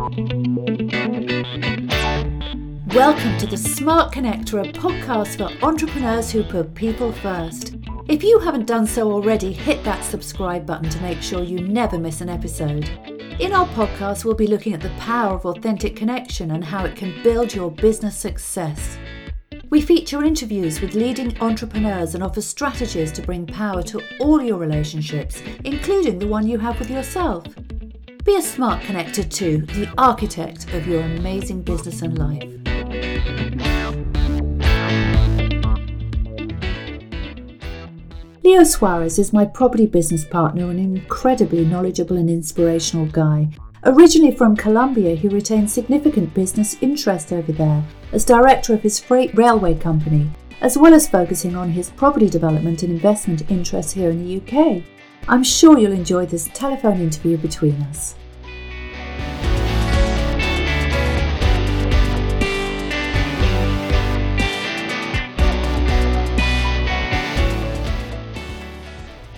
Welcome to the Smart Connector, a podcast for entrepreneurs who put people first. If you haven't done so already, hit that subscribe button to make sure you never miss an episode. In our podcast, we'll be looking at the power of authentic connection and how it can build your business success. We feature interviews with leading entrepreneurs and offer strategies to bring power to all your relationships, including the one you have with yourself. Be a smart connector too, the architect of your amazing business and life. Leo Suarez is my property business partner, an incredibly knowledgeable and inspirational guy. Originally from Colombia, he retained significant business interest over there as director of his freight railway company, as well as focusing on his property development and investment interests here in the UK. I'm sure you'll enjoy this telephone interview between us.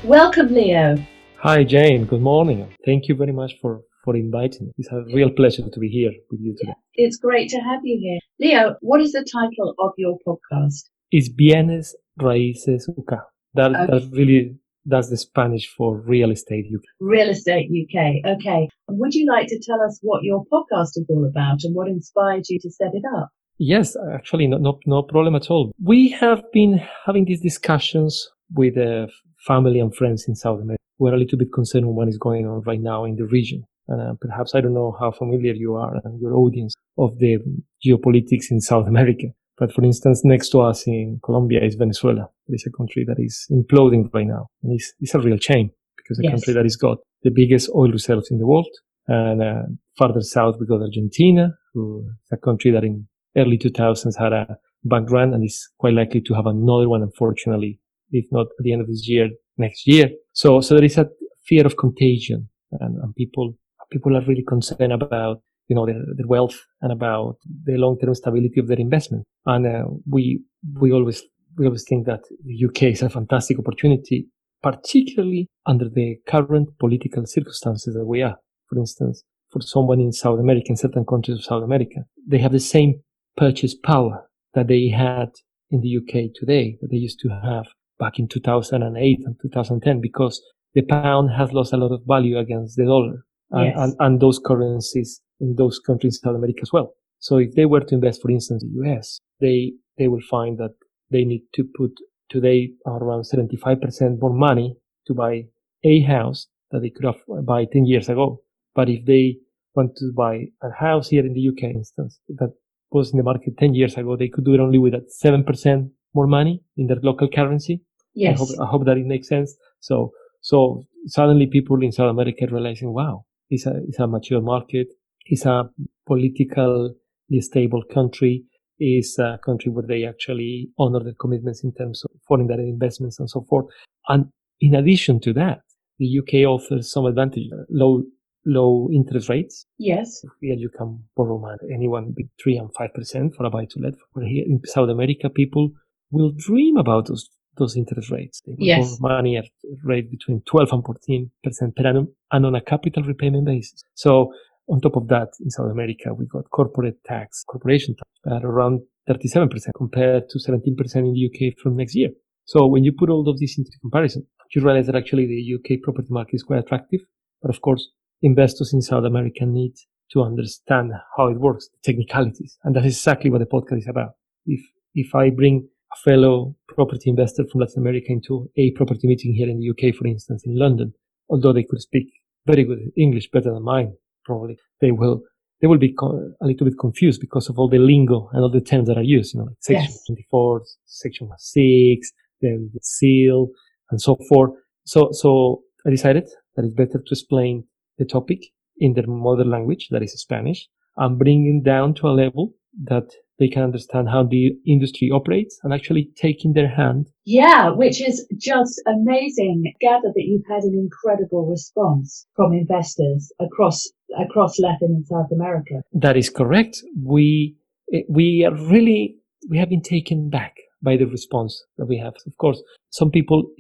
Welcome, Leo. Hi, Jane. Good morning. Thank you very much for, for inviting me. It's a real pleasure to be here with you today. It's great to have you here. Leo, what is the title of your podcast? It's Bienes Raíces UK. That, okay. that really, that's the Spanish for real estate UK. Real estate UK. Okay. Would you like to tell us what your podcast is all about and what inspired you to set it up? Yes, actually, no, no, no problem at all. We have been having these discussions with uh, family and friends in South America. We're a little bit concerned with what is going on right now in the region. And uh, perhaps I don't know how familiar you are and your audience of the geopolitics in South America. But for instance, next to us in Colombia is Venezuela. It is a country that is imploding right now. And it's, it's a real shame because a yes. country that has got the biggest oil reserves in the world. And uh, farther south, we got Argentina, who is a country that in early 2000s had a bank run and is quite likely to have another one, unfortunately, if not at the end of this year, next year. So, so there is a fear of contagion and, and people, people are really concerned about, you know, their, their wealth and about the long-term stability of their investment. And uh, we, we always, we always think that the UK is a fantastic opportunity, particularly under the current political circumstances that we are. For instance, for someone in South America, in certain countries of South America, they have the same purchase power that they had in the UK today, that they used to have back in 2008 and 2010 because the pound has lost a lot of value against the dollar and, yes. and, and, those currencies in those countries in South America as well. So if they were to invest, for instance, in the US, they, they will find that they need to put today around 75% more money to buy a house that they could have buy 10 years ago. But if they want to buy a house here in the UK, instance, that was in the market 10 years ago, they could do it only with that 7% more money in their local currency. Yes. I hope, I hope that it makes sense. So, so suddenly people in South America realizing, wow, it's a, it's a mature market. It's a politically stable country. It's a country where they actually honor their commitments in terms of foreign direct investments and so forth. And in addition to that, the UK offers some advantage, uh, low, low interest rates. Yes. Here you can borrow money, anyone between three and 5% for a buy to let. Where here in South America, people will dream about those those interest rates. They will yes. borrow money at rate between 12 and 14 percent per annum and on a capital repayment basis. So on top of that, in South America, we got corporate tax, corporation tax at around 37% compared to 17% in the UK from next year. So when you put all of this into comparison, you realize that actually the UK property market is quite attractive. But of course, investors in South America need to understand how it works, the technicalities. And that is exactly what the podcast is about. If, if I bring a fellow property investor from Latin America into a property meeting here in the UK, for instance, in London, although they could speak very good English, better than mine, probably, they will, they will be co- a little bit confused because of all the lingo and all the terms that are used, you know, like section yes. 24, section 6, then the CIL, and so forth. So, so I decided that it's better to explain the topic in their mother language, that is Spanish, and bring it down to a level that they can understand how the industry operates and actually take in their hand. Yeah, which is just amazing. Gather that you've had an incredible response from investors across across Latin and South America. That is correct. We eh, we are really we have been taken back by the response that we have. Of course, some people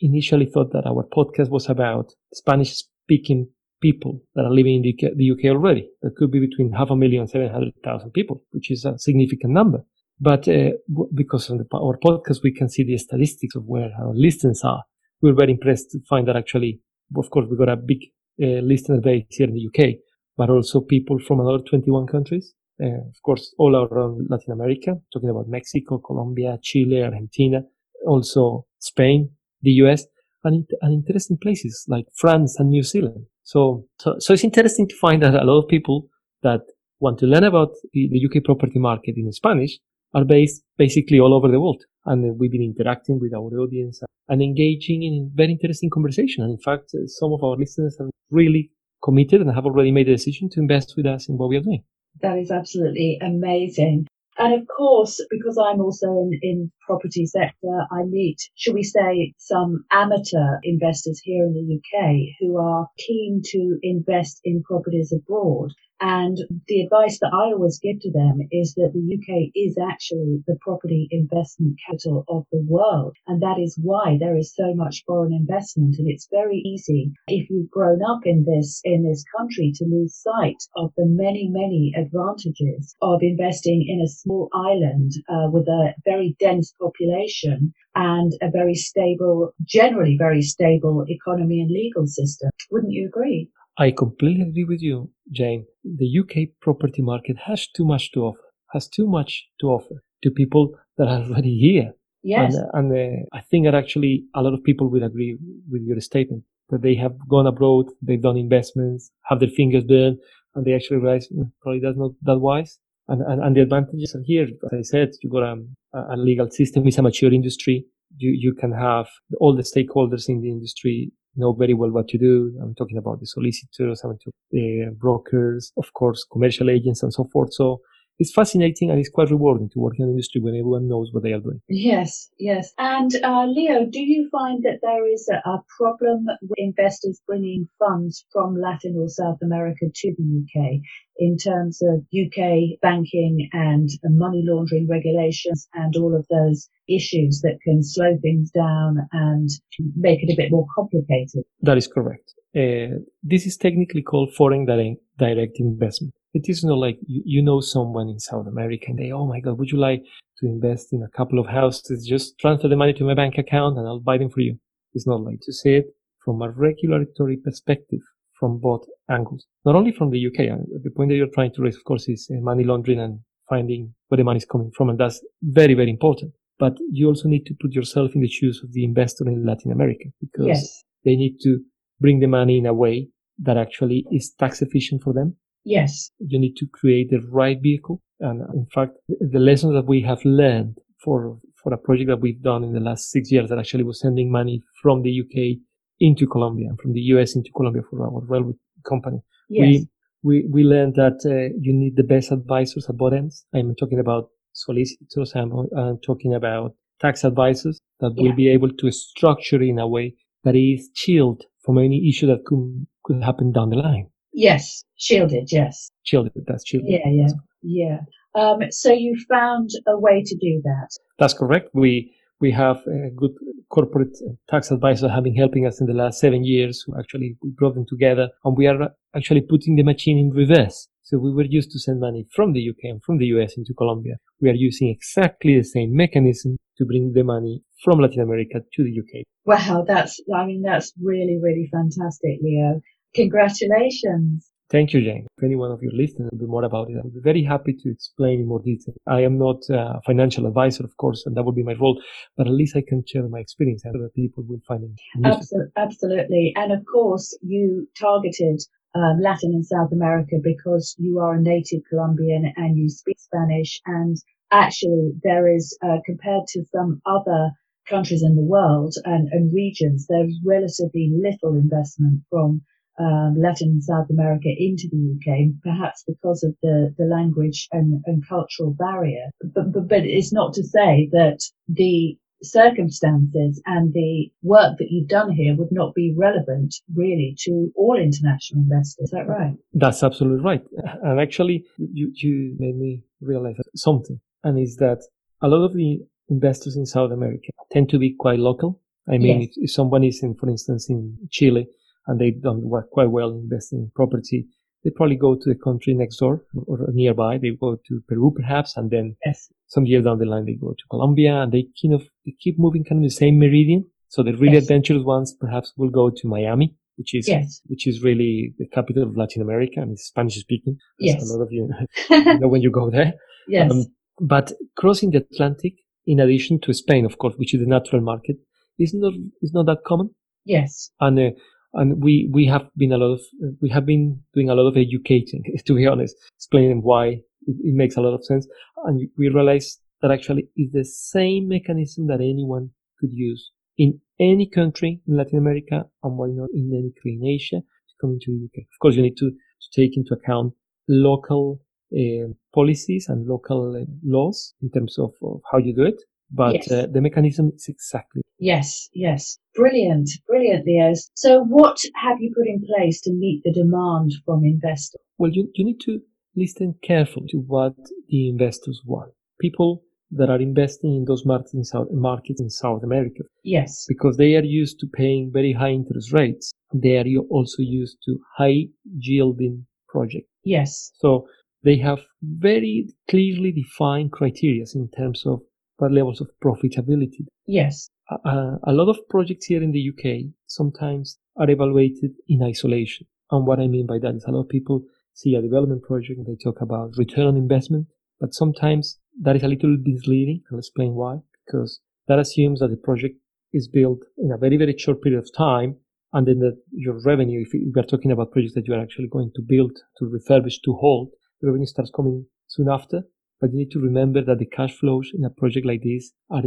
initially thought that our podcast was about Spanish speaking people that are living in the UK, the UK already. That could be between half a million and 700,000 people, which is a significant number. But uh, because of the, our podcast, we can see the statistics of where our listeners are. We're very impressed to find that actually, of course, we got a big uh, listener base here in the UK, but also people from another 21 countries. Uh, of course, all around Latin America, talking about Mexico, Colombia, Chile, Argentina, also Spain, the US, and, and interesting places like France and New Zealand. So, so, so it's interesting to find that a lot of people that want to learn about the, the UK property market in Spanish are based basically all over the world. And we've been interacting with our audience and engaging in very interesting conversation. And in fact, uh, some of our listeners are really committed and have already made a decision to invest with us in what we are doing. That is absolutely amazing. And of course, because I'm also in, in property sector, I meet, shall we say, some amateur investors here in the UK who are keen to invest in properties abroad. And the advice that I always give to them is that the UK is actually the property investment capital of the world. And that is why there is so much foreign investment. And it's very easy if you've grown up in this, in this country to lose sight of the many, many advantages of investing in a small island uh, with a very dense population and a very stable, generally very stable economy and legal system. Wouldn't you agree? I completely agree with you, Jane. The UK property market has too much to offer, has too much to offer to people that are already here. Yes. And, and uh, I think that actually a lot of people would agree with your statement that they have gone abroad, they've done investments, have their fingers burned, and they actually realize mm, probably that's not that wise. And, and, and the advantages are here. As I said, you got a, a legal system, it's a mature industry. You, you can have all the stakeholders in the industry know very well what to do. I'm talking about the solicitors, I'm talking the brokers, of course, commercial agents and so forth. So it's fascinating and it's quite rewarding to work in an industry when everyone knows what they are doing. Yes, yes. And uh, Leo, do you find that there is a, a, problem with investors bringing funds from Latin or South America to the UK in terms of UK banking and money laundering regulations and all of those issues that can slow things down and make it a bit more complicated? That is correct. Uh, this is technically called foreign direct investment. It is not like you, you, know someone in South America and they, oh my God, would you like to invest in a couple of houses? Just transfer the money to my bank account and I'll buy them for you. It's not like to see it from a regulatory perspective from both angles, not only from the UK. Uh, the point that you're trying to raise, of course, is uh, money laundering and finding where the money is coming from. And that's very, very important. But you also need to put yourself in the shoes of the investor in Latin America because yes. they need to bring the money in a way that actually is tax efficient for them. Yes. You need to create the right vehicle. And in fact, the lesson that we have learned for, for a project that we've done in the last six years that actually was sending money from the UK into Colombia and from the US into Colombia for our railway company. Yes. We, we, we learned that uh, you need the best advisors at both ends. I'm talking about solicitors. I'm, I'm talking about tax advisors that yeah. will be able to structure in a way that is chilled from any issue that could, could happen down the line. Yes, shielded, yes. Shielded, that's shielded. Yeah, yeah, yeah. Um, so you found a way to do that. That's correct. We we have a good corporate tax advisor having helping us in the last seven years who actually we brought them together and we are actually putting the machine in reverse. So we were used to send money from the UK and from the US into Colombia. We are using exactly the same mechanism to bring the money from Latin America to the UK. Wow, that's, I mean, that's really, really fantastic, Leo. Congratulations. Thank you, Jane. If any one of your listeners will be more about it, I would be very happy to explain in more detail. I am not a financial advisor, of course, and that would be my role, but at least I can share my experience and other people will find it. Absolutely, absolutely. And of course, you targeted um, Latin and South America because you are a native Colombian and you speak Spanish. And actually, there is, uh, compared to some other countries in the world and, and regions, there's relatively little investment from um, Latin and South America into the UK, perhaps because of the, the language and, and cultural barrier. But, but, but it's not to say that the circumstances and the work that you've done here would not be relevant really to all international investors. Is that right? That's absolutely right. And actually, you, you made me realize something, and is that a lot of the investors in South America tend to be quite local. I mean, yes. if, if someone is in, for instance, in Chile, and they don't work quite well investing in property, they probably go to the country next door or nearby. They go to Peru perhaps, and then yes. some years down the line they go to Colombia, and they kind of they keep moving kind of the same meridian. So the really yes. adventurous ones perhaps will go to Miami, which is yes. which is really the capital of Latin America and it's Spanish speaking. Yes. A lot of you, you know when you go there. Yes. Um, but crossing the Atlantic, in addition to Spain, of course, which is the natural market, is not is not that common. Yes. And uh, and we we have been a lot of we have been doing a lot of educating, to be honest, explaining why it, it makes a lot of sense, and we realize that actually is the same mechanism that anyone could use in any country in Latin America and why not in any country in Asia to come into the UK. Of course, you need to, to take into account local uh, policies and local uh, laws in terms of, of, how you do it. But yes. uh, the mechanism is exactly. Yes, yes. Brilliant, brilliant, Leo. So, what have you put in place to meet the demand from investors? Well, you, you need to listen carefully to what the investors want. People that are investing in those markets in South, markets in South America. Yes. Because they are used to paying very high interest rates. They are also used to high yielding projects. Yes. So they have very clearly defined criteria in terms of what levels of profitability. Yes. Uh, a lot of projects here in the UK sometimes are evaluated in isolation. And what I mean by that is a lot of people see a development project and they talk about return on investment, but sometimes that is a little misleading. I'll explain why. Because that assumes that the project is built in a very, very short period of time. And then that your revenue, if we are talking about projects that you are actually going to build, to refurbish, to hold, the revenue starts coming soon after. But you need to remember that the cash flows in a project like this are,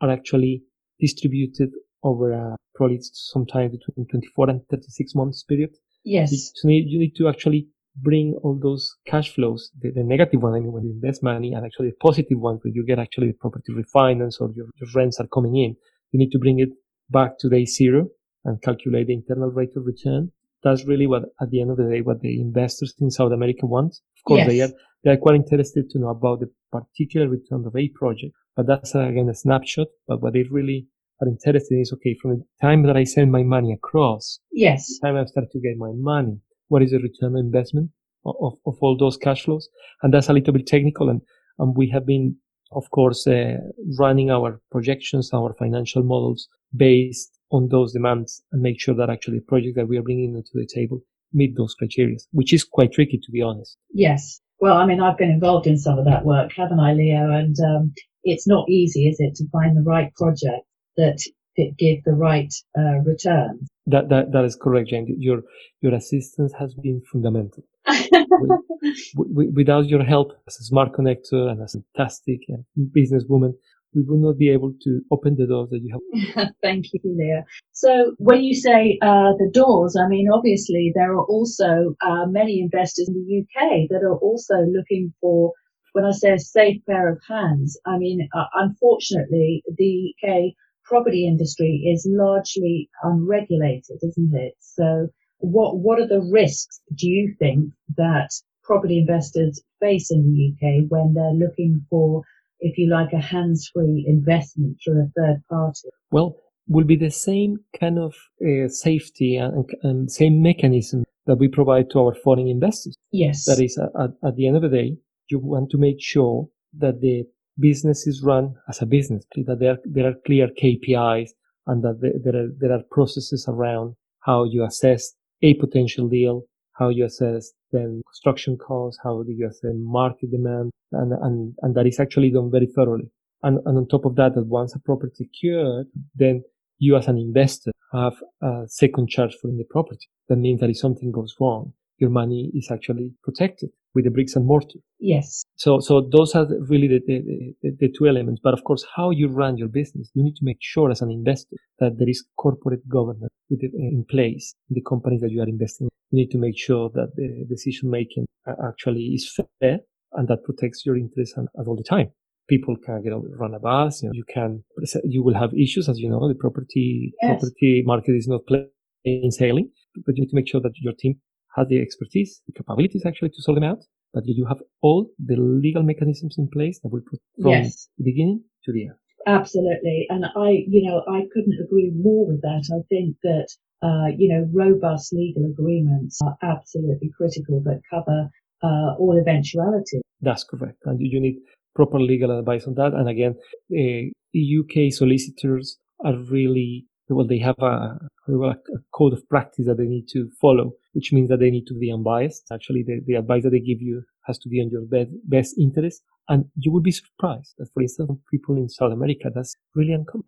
are actually distributed over a probably sometime between 24 and 36 months period. Yes. So you need to actually bring all those cash flows, the, the negative one, I mean, when you invest money, and actually the positive one, where you get actually the property refinance or your, your rents are coming in, you need to bring it back to day zero and calculate the internal rate of return. That's really what, at the end of the day, what the investors in South America want. Of course, yes. they are, they are quite interested to know about the particular return of a project, but that's uh, again a snapshot. But what they really are interested in is, okay, from the time that I send my money across, yes, time I start to get my money, what is the return on investment of, of all those cash flows? And that's a little bit technical. And, and we have been, of course, uh, running our projections, our financial models based on those demands and make sure that actually the projects that we are bringing to the table meet those criteria, which is quite tricky, to be honest. Yes. Well, I mean, I've been involved in some of that work, haven't I, Leo? And um, it's not easy, is it, to find the right project that it give the right uh, return. That, that that is correct, Jane. Your your assistance has been fundamental. without your help as a smart connector and as a fantastic businesswoman, we will not be able to open the doors that you have. Thank you, Leo. So when you say uh, the doors, I mean, obviously there are also uh, many investors in the UK that are also looking for, when I say a safe pair of hands, I mean, uh, unfortunately, the UK property industry is largely unregulated, isn't it? So what, what are the risks do you think that property investors face in the UK when they're looking for, if you like, a hands-free investment through a third party? Well, will be the same kind of uh, safety and, and, same mechanism that we provide to our foreign investors. Yes. That is, at, at the end of the day, you want to make sure that the business is run as a business, that there, there are clear KPIs and that there are, there are processes around how you assess a potential deal, how you assess then construction costs, how you assess market demand, and, and, and that is actually done very thoroughly. And, and on top of that, that once a property is secured, then you as an investor have a second charge for the property. That means that if something goes wrong, your money is actually protected with the bricks and mortar. Yes. So, so those are really the, the, the, the, two elements. But of course, how you run your business, you need to make sure as an investor that there is corporate governance uh, in place in the companies that you are investing in. You need to make sure that the decision making uh, actually is fair and that protects your interests at all the time. People can get run a bus. You, know, you can, you will have issues, as you know. The property yes. property market is not plain sailing, but you need to make sure that your team has the expertise, the capabilities actually to sort them out, but you have all the legal mechanisms in place that will put from yes. the beginning to the end. Absolutely. And I, you know, I couldn't agree more with that. I think that, uh, you know, robust legal agreements are absolutely critical that cover uh, all eventualities. That's correct. And you need proper legal advice on that. And again, uh, UK solicitors are really well, they have a, a, code of practice that they need to follow, which means that they need to be unbiased. Actually, the, the advice that they give you has to be on your best, best interest. And you would be surprised that, for instance, people in South America, that's really uncommon.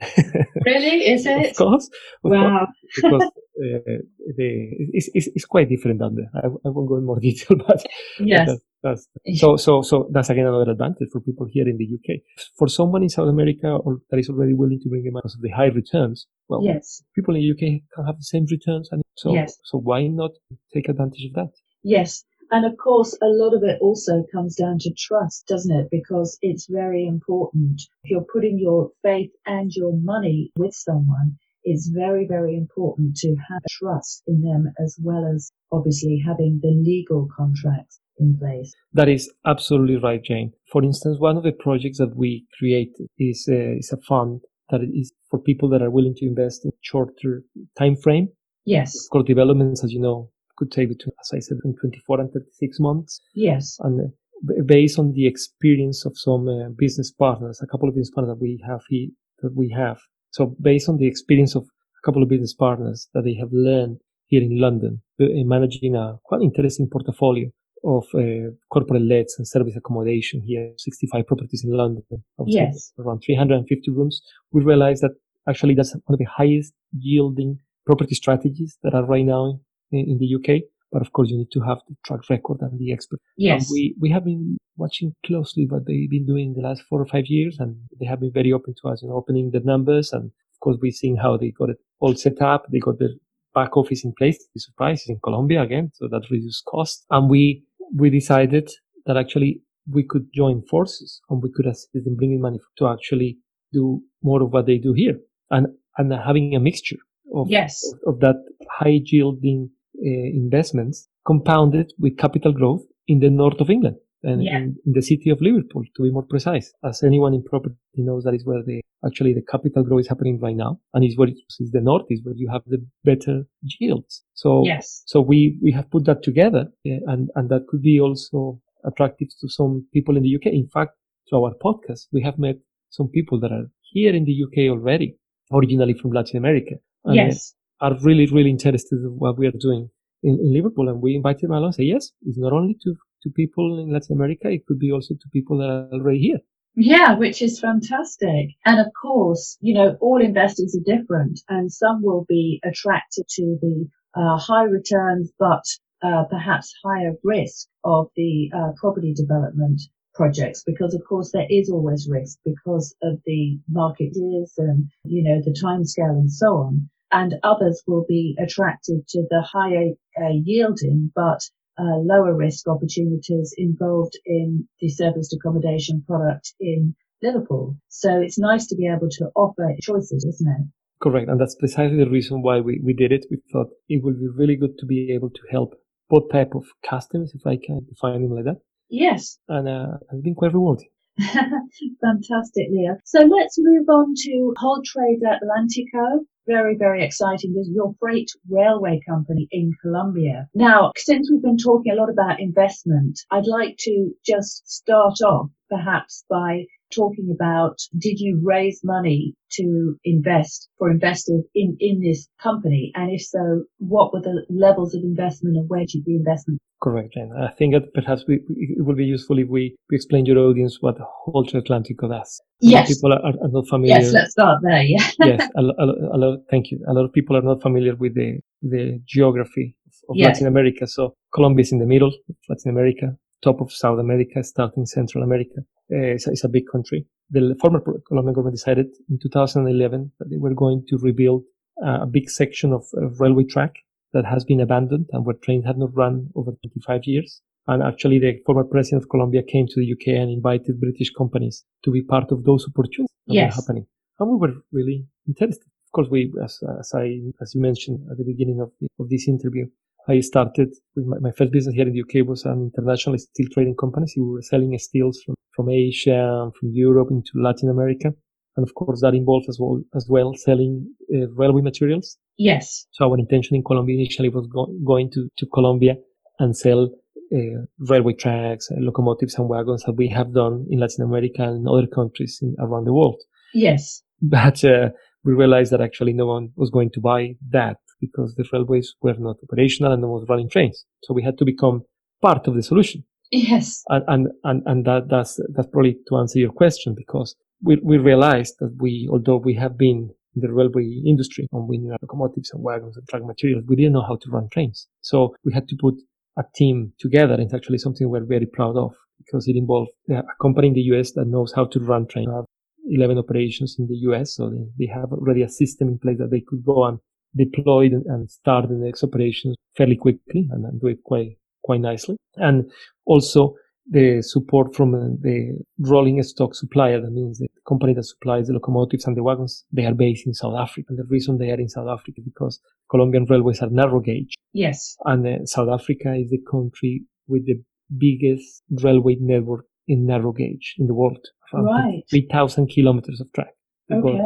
really? Is it? Of course. Of wow. Course, because uh, the, it's, it's, it's, quite different down there. I, I, won't go in more detail, but yes. But that's, so, so, so that's again another advantage for people here in the UK. For someone in South America or that is already willing to bring in because of the high returns, well, yes. people in the UK can have the same returns. And so, yes. so why not take advantage of that? Yes. And of course, a lot of it also comes down to trust, doesn't it? Because it's very important. If you're putting your faith and your money with someone, it's very, very important to have trust in them as well as obviously having the legal contracts in place. That is absolutely right, Jane. For instance, one of the projects that we created is a, is a fund that is for people that are willing to invest in shorter time frame. Yes. Of course, developments, as you know, could take between, as I said, between 24 and 36 months. Yes. And uh, based on the experience of some uh, business partners, a couple of business partners that we have here, that we have. So based on the experience of a couple of business partners that they have learned here in London, uh, in managing a quite interesting portfolio of uh, corporate lets and service accommodation here, 65 properties in London, yes. around 350 rooms, we realized that actually that's one of the highest yielding property strategies that are right now in, in, the UK. But of course, you need to have the track record and the expert. Yes. And we, we have been watching closely what they've been doing in the last four or five years, and they have been very open to us, know, opening the numbers. And of course, we're seeing how they got it all set up. They got the back office in place. The surprise is in Colombia again, so that reduces cost. And we, we decided that actually we could join forces and we could assist in bringing money to actually do more of what they do here and, and having a mixture of, yes. of, of that high yielding Uh, investments compounded with capital growth in the north of England and yeah. in, in, the city of Liverpool, to be more precise. As anyone in property knows, that is where the actually the capital growth is happening right now, and is where it's the north is where you have the better yields. So yes. so we we have put that together, yeah, and and that could be also attractive to some people in the UK. In fact, through our podcast, we have met some people that are here in the UK already, originally from Latin America. And yes are really, really interested in what we are doing in, in Liverpool. And we invited them along. Say, yes, it's not only to, to people in Latin America, it could be also to people that are already here. Yeah, which is fantastic. And of course, you know, all investors are different and some will be attracted to the uh, high returns, but uh, perhaps higher risk of the uh, property development projects because of course there is always risk because of the market years and you know the time scale and so on and others will be attracted to the higher uh, yielding but uh, lower risk opportunities involved in the serviced accommodation product in Liverpool. So it's nice to be able to offer choices, isn't it? Correct. And that's precisely the reason why we, we did it. We thought it would be really good to be able to help both type of customers, if I can define them like that. Yes. And uh, it's been quite rewarding. Fantastic, Leo. So let's move on to Holtrade Atlantico very, very exciting. This is your freight railway company in Colombia. Now, since we've been talking a lot about investment, I'd like to just start off perhaps by talking about did you raise money to invest for investors in, in this company? And if so, what were the levels of investment and where did the investment? Correct. And I think that perhaps we, it would be useful if we, we explain to your audience what Holtrade Atlantico does. Yes. People are, are, not familiar. Yes, let's start there. Yeah. yes. A, a, a, lot, thank you. A lot of people are not familiar with the, the geography of yes. Latin America. So Colombia is in the middle of Latin America, top of South America, starting Central America. Uh, it's, a, it's, a, big country. The former Colombian government decided in 2011 that they were going to rebuild uh, a big section of railway track that has been abandoned and where trains had not run over 25 years. And actually, the former president of Colombia came to the UK and invited British companies to be part of those opportunities that yes. were happening. And we were really interested. Of course, we, as, as I, as you mentioned at the beginning of, the, of this interview, I started with my, my, first business here in the UK was an international steel trading company. So we were selling steels from, from Asia, from Europe into Latin America. And of course, that involves as well, as well selling uh, railway materials. Yes. So our intention in Colombia initially was go- going to, to Colombia and sell uh, railway tracks, uh, locomotives and wagons that we have done in Latin America and other countries in, around the world. Yes. But uh, we realized that actually no one was going to buy that because the railways were not operational and no one was running trains. So we had to become part of the solution. Yes. And, and, and, and that, that's, that's probably to answer your question because we, we realized that we, although we have been in the railway industry and we knew locomotives and wagons and track materials, we didn't know how to run trains. So we had to put a team together. It's actually something we're very proud of because it involved uh, a company in the US that knows how to run trains. 11 operations in the US, so they, they have already a system in place that they could go and deploy and start the next operations fairly quickly and, and do it quite quite nicely. And also the support from uh, the rolling stock supplier. That means the company that supplies the locomotives and the wagons, they are based in South Africa. And the reason they are in South Africa is because Colombian railways are narrow gauge. Yes. And uh, South Africa is the country with the biggest railway network in narrow gauge in the world. Right. 3,000 kilometers of track. Okay.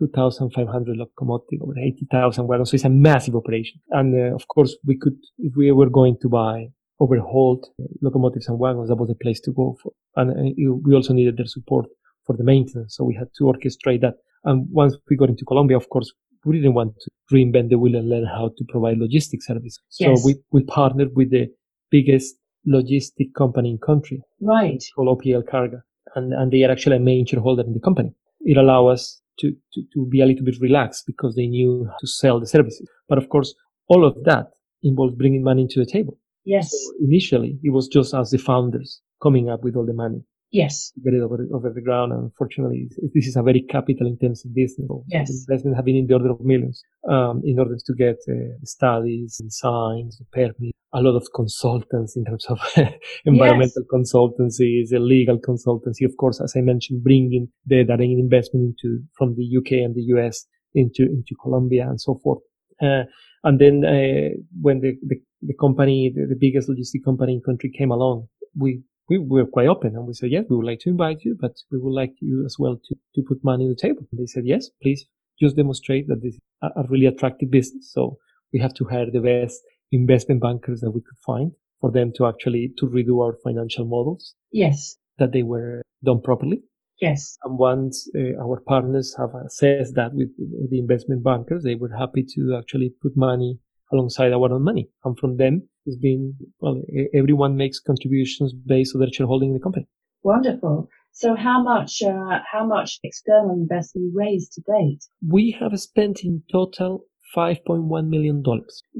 2,500 locomotives, over 80,000 wagons. So it's a massive operation. And uh, of course, we could, if we were going to buy overhauled locomotives and wagons, that was the place to go for. And uh, we also needed their support for the maintenance. So we had to orchestrate that. And once we got into Colombia, of course, we didn't want to reinvent the wheel and learn how to provide logistics service. So Yes. we, we partnered with the biggest logistic company in country Right. called OPL Carga. And, and they are actually a main shareholder in the company. It allowed us to, to, to be a little bit relaxed because they knew how to sell the services. But of course, all of that involves bringing money to the table. Yes. So initially, it was just us, the founders, coming up with all the money Yes. to get it over, over the ground. And unfortunately, this is a very capital intensive business. So Yes. The investment have been in the order of millions um, in order to get uh, studies, designs, permits, a lot of consultants in terms of environmental consultancies, uh, legal consultancy. Of course, as I mentioned, bringing the direct investment into from the UK and the US into into Colombia and so forth. Uh, and then uh, when the, the, the company, the, the biggest logistic company in the country came along, we we were quite open and we said, yes, we would like to invite you, but we would like you as well to, to put money on the table. And they said, yes, please just demonstrate that this is a, really attractive business. So we have to hire the best investment bankers that we could find for them to actually to redo our financial models Yes. that they were done properly. Yes. And once uh, our partners have assessed that with the investment bankers, they were happy to actually put money alongside our own money. And from them, it's been, well, everyone makes contributions based on their shareholding in the company. Wonderful. So how much, uh, how much external investment raised to date? We have spent in total $5.1 million.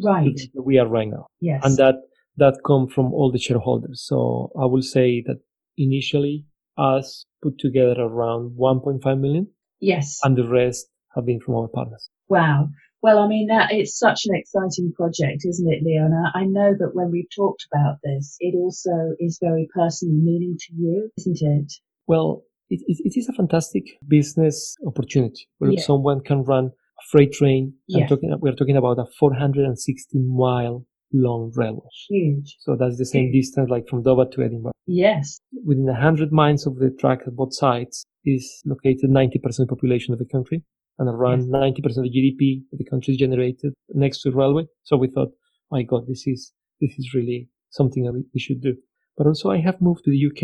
Right. We are right now. Yes. And that, that come from all the shareholders. So I will say that initially us put together around 1.5 million yes. and the rest have been from our partners. Wow. Well, I mean, that it's such an exciting project, isn't it, Leona? I know that when we've talked about this, it also is very personally meaning to you, isn't it? Well, it, it, it is a fantastic business opportunity where Yeah. someone can run a freight train. I'm Yeah. talking, we're talking about a 460 mile long railway. Huge. So that's the same distance like from Dover to Edinburgh. Yes. Within 100 miles of the track at both sides is located 90% of the population of the country and around 90% of the GDP of the country is generated next to railway. So we thought, my God, this is, this is really something that we, we should do. But also I have moved to the UK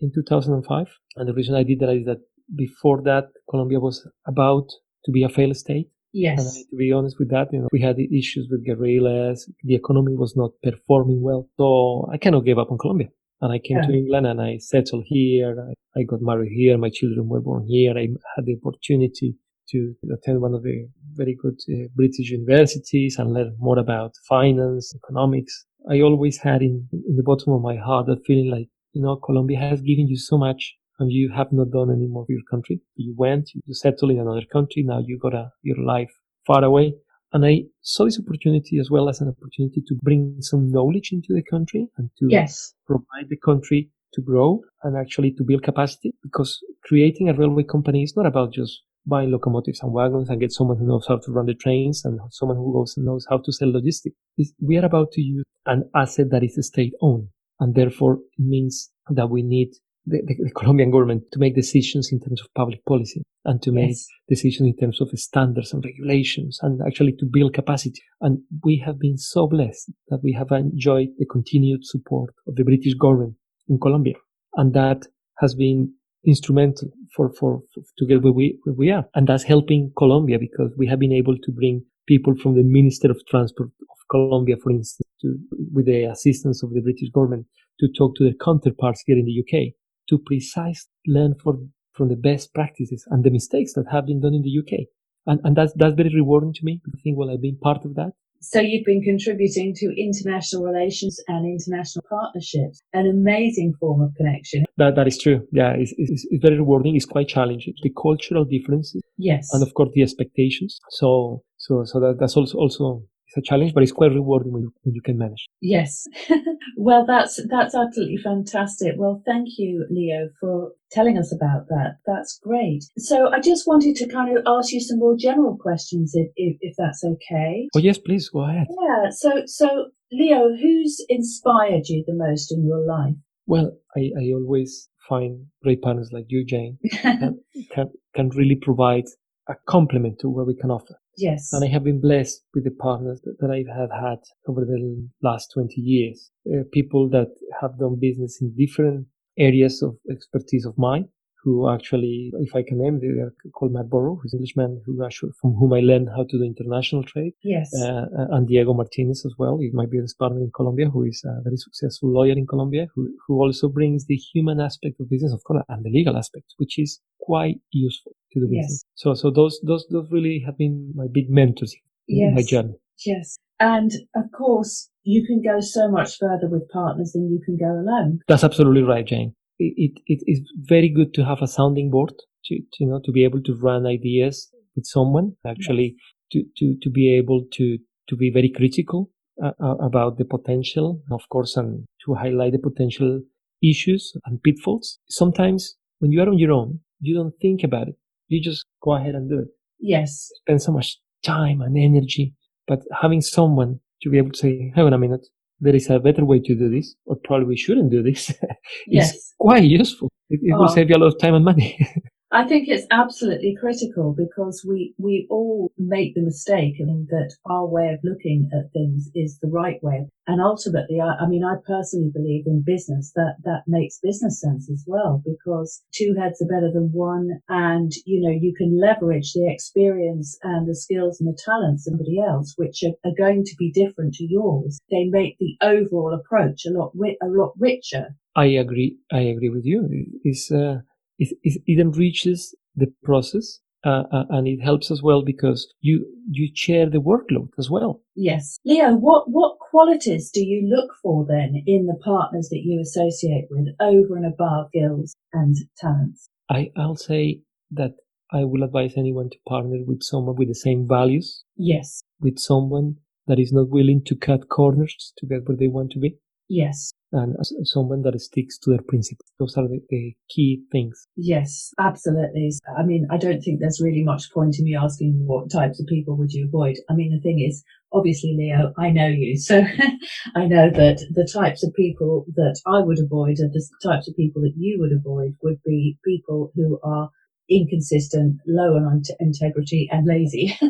in 2005. And the reason I did that is that before that, Colombia was about to be a failed state. And I Yes. need to be honest with that, you know, we had issues with guerrillas. The economy was not performing well. So I cannot give up on Colombia. And I came to England and I settled here. I, I got married here. My children were born here. I had the opportunity to attend one of the very good uh, British universities and learn more about finance, economics. I always had in, in the bottom of my heart that feeling like, you know, Colombia has given you so much and you have not done any more for your country. You went, you settled in another country. Now you got a, your life far away. And I saw this opportunity as well as an opportunity to bring some knowledge into the country and to Yes. provide the country to grow and actually to build capacity because creating a railway company is not about just buying locomotives and wagons and get someone who knows how to run the trains and someone who goes knows how to sell logistics. We are about to use an asset that is state owned and therefore it means that we need the, the, the, Colombian government to make decisions in terms of public policy and to make yes. decisions in terms of standards and regulations and actually to build capacity. And we have been so blessed that we have enjoyed the continued support of the British government in Colombia. And that has been instrumental for, for, for to get where we, where we are. And that's helping Colombia because we have been able to bring people from the Minister of Transport of Colombia, for instance, to, with the assistance of the British government to talk to their counterparts here in the UK to precisely learn from, from the best practices and the mistakes that have been done in the UK. And, and that's, that's very rewarding to me. I think, well, I've been part of that. So you've been contributing to international relations and international partnerships, an amazing form of connection. That, that is true. Yeah, it's, it's, it's very rewarding. It's quite challenging. The cultural differences. Yes. And of course the expectations. So, so, so that, that's also, also it's a challenge, but it's quite rewarding when you, when you can manage. Yes. well, that's, that's absolutely fantastic. Well, thank you, Leo, for telling us about that. That's great. So I just wanted to kind of ask you some more general questions, if, if, if that's okay. Oh, yes, please go ahead. Yeah. So, so Leo, who's inspired you the most in your life? Well, I, I always find great partners like you, Jane, can, can, can really provide a complement to what we can offer. Yes. And I have been blessed with the partners that, I have had over the last 20 years. Uh, people that have done business in different areas of expertise of mine who actually, if I can name, they are called Matt Burrow, who's an Englishman who actually, from whom I learned how to do international trade. Yes. Uh, and Diego Martinez as well. He might be a partner in Colombia, who is a very successful lawyer in Colombia, who, who also brings the human aspect of business, of course, and the legal aspect, which is quite useful to the business. Yes. So, so those, those, those really have been my big mentors in yes. my journey. Yes. And of course, you can go so much further with partners than you can go alone. That's absolutely right, Jane it, it is very good to have a sounding board to, to, you know to be able to run ideas with someone actually yes. to, to to be able to to be very critical uh, uh, about the potential of course and to highlight the potential issues and pitfalls. Sometimes when you are on your own you don't think about it. You just go ahead and do it. Yes. Spend so much time and energy but having someone to be able to say hang on a minute there is a better way to do this, or probably we shouldn't do this, yes. quite useful. It, it oh. will uh-huh. save you a lot of time and money. I think it's absolutely critical because we, we all make the mistake in that our way of looking at things is the right way. And ultimately, I, I, mean, I personally believe in business that that makes business sense as well because two heads are better than one. And, you know, you can leverage the experience and the skills and the talents of somebody else, which are, are going to be different to yours. They make the overall approach a lot, a lot richer. I agree. I agree with you. It's, uh, it, it, it enriches the process uh, uh, and it helps as well because you you share the workload as well. Yes, Leo. What what qualities do you look for then in the partners that you associate with over and above skills and talents? I I'll say that I will advise anyone to partner with someone with the same values. Yes. With someone that is not willing to cut corners to get where they want to be. Yes and someone that sticks to their principles. Those are the, the, key things. Yes, absolutely. I mean, I don't think there's really much point in me asking what types of people would you avoid. I mean, the thing is, obviously, Leo, I know you, so I know that the types of people that I would avoid and the types of people that you would avoid would be people who are inconsistent, low on integrity, and lazy.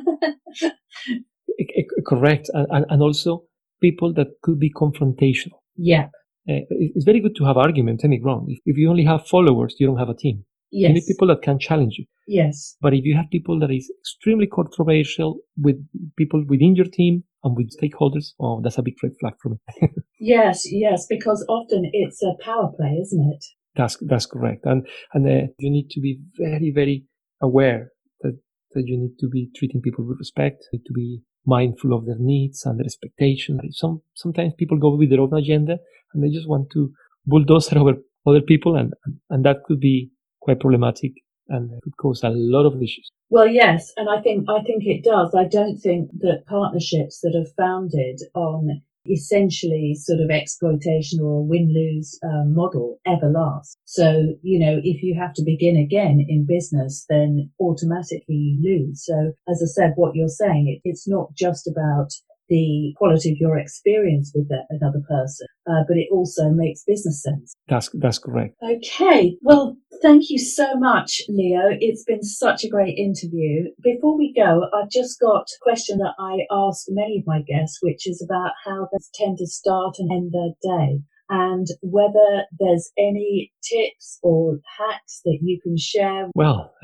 Correct, and, and also people that could be confrontational. Yeah. Uh, it's very good to have arguments, any wrong. If, if you only have followers, you don't have a team. Yes. You need people that can challenge you. Yes. But if you have people that is extremely controversial with people within your team and with stakeholders, oh, that's a big red flag for me. yes, yes, because often it's a power play, isn't it? That's that's correct, and and uh, you need to be very very aware that that you need to be treating people with respect, you need to be mindful of their needs and their expectations. Some sometimes people go with their own agenda and they just want to bulldoze over other people, and and that could be quite problematic and could cause a lot of issues. Well, yes, and I think I think it does. I don't think that partnerships that are founded on essentially sort of exploitation or win-lose uh, model ever last. So, you know, if you have to begin again in business, then automatically you lose. So, as I said, what you're saying, it, it's not just about the quality of your experience with that, another person, uh, but it also makes business sense. That's that's correct. Okay, well, thank you so much, Leo. It's been such a great interview. Before we go, I've just got a question that I ask many of my guests, which is about how they tend to start and end their day and whether there's any tips or hacks that you can share. Well,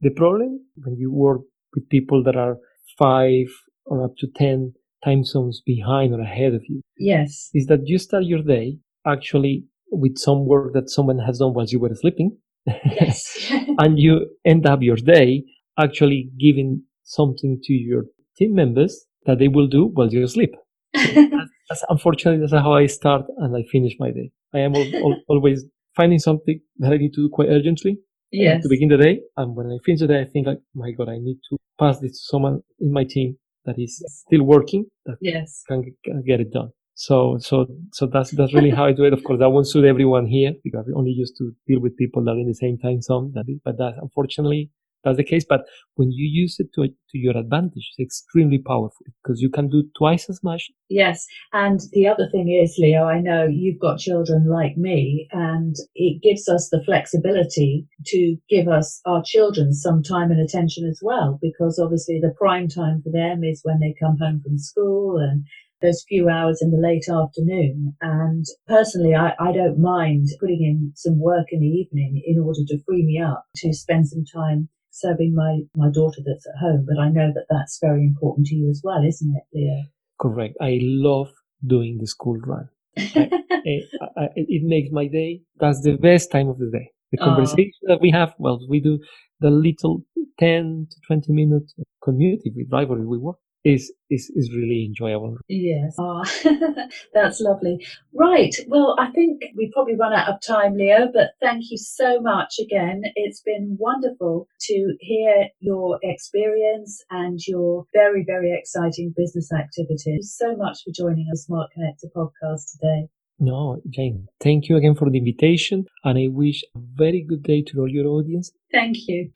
the problem when you work with people that are five or up to 10 time zones behind or ahead of you. Yes. Is that you start your day actually with some work that someone has done while you were sleeping. Yes. and you end up your day actually giving something to your team members that they will do while you sleep. that's, that's, unfortunately that's how I start and I finish my day. I am al- al- always finding something that I need to do quite urgently yes. to begin the day. And when I finish the day, I think like, my God, I need to pass this to someone in my team that is still working that yes. can, can get it done. So, so, so that's, that's really how I do it. Of course, that won't suit everyone here because we only used to deal with people that are in the same time zone. That is, but that unfortunately that's the case. But when you use it to, to your advantage, it's extremely powerful because you can do twice as much. Yes. And the other thing is, Leo, I know you've got children like me and it gives us the flexibility to give us our children some time and attention as well, because obviously the prime time for them is when they come home from school and those few hours in the late afternoon. And personally, I, I don't mind putting in some work in the evening in order to free me up to spend some time serving my, my daughter that's at home. But I know that that's very important to you as well, isn't it, Leo? Correct. I love doing the school run. I, eh, I, I, it makes my day. That's the best time of the day. The oh. conversation oh. that we have, well, we do the little 10 to 20 minute commute if we drive or if we walk is is is really enjoyable. Yes, oh, that's lovely. Right. Well, I think we probably run out of time, Leo. But thank you so much again. It's been wonderful to hear your experience and your very very exciting business activities. So much for joining us, Smart Connector podcast today. No, Jane, thank you again for the invitation, and I wish a very good day to all your audience. Thank you.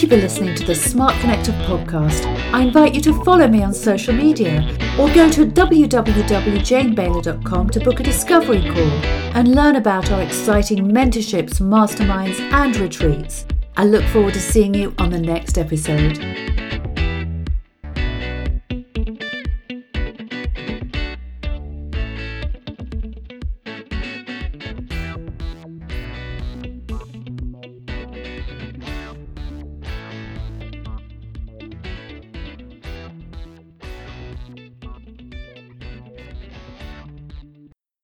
You for listening to the Smart Connector podcast. I invite you to follow me on social media or go to www.janebayler.com to book a discovery call and learn about our exciting mentorships, masterminds, and retreats. I look forward to seeing you on the next episode.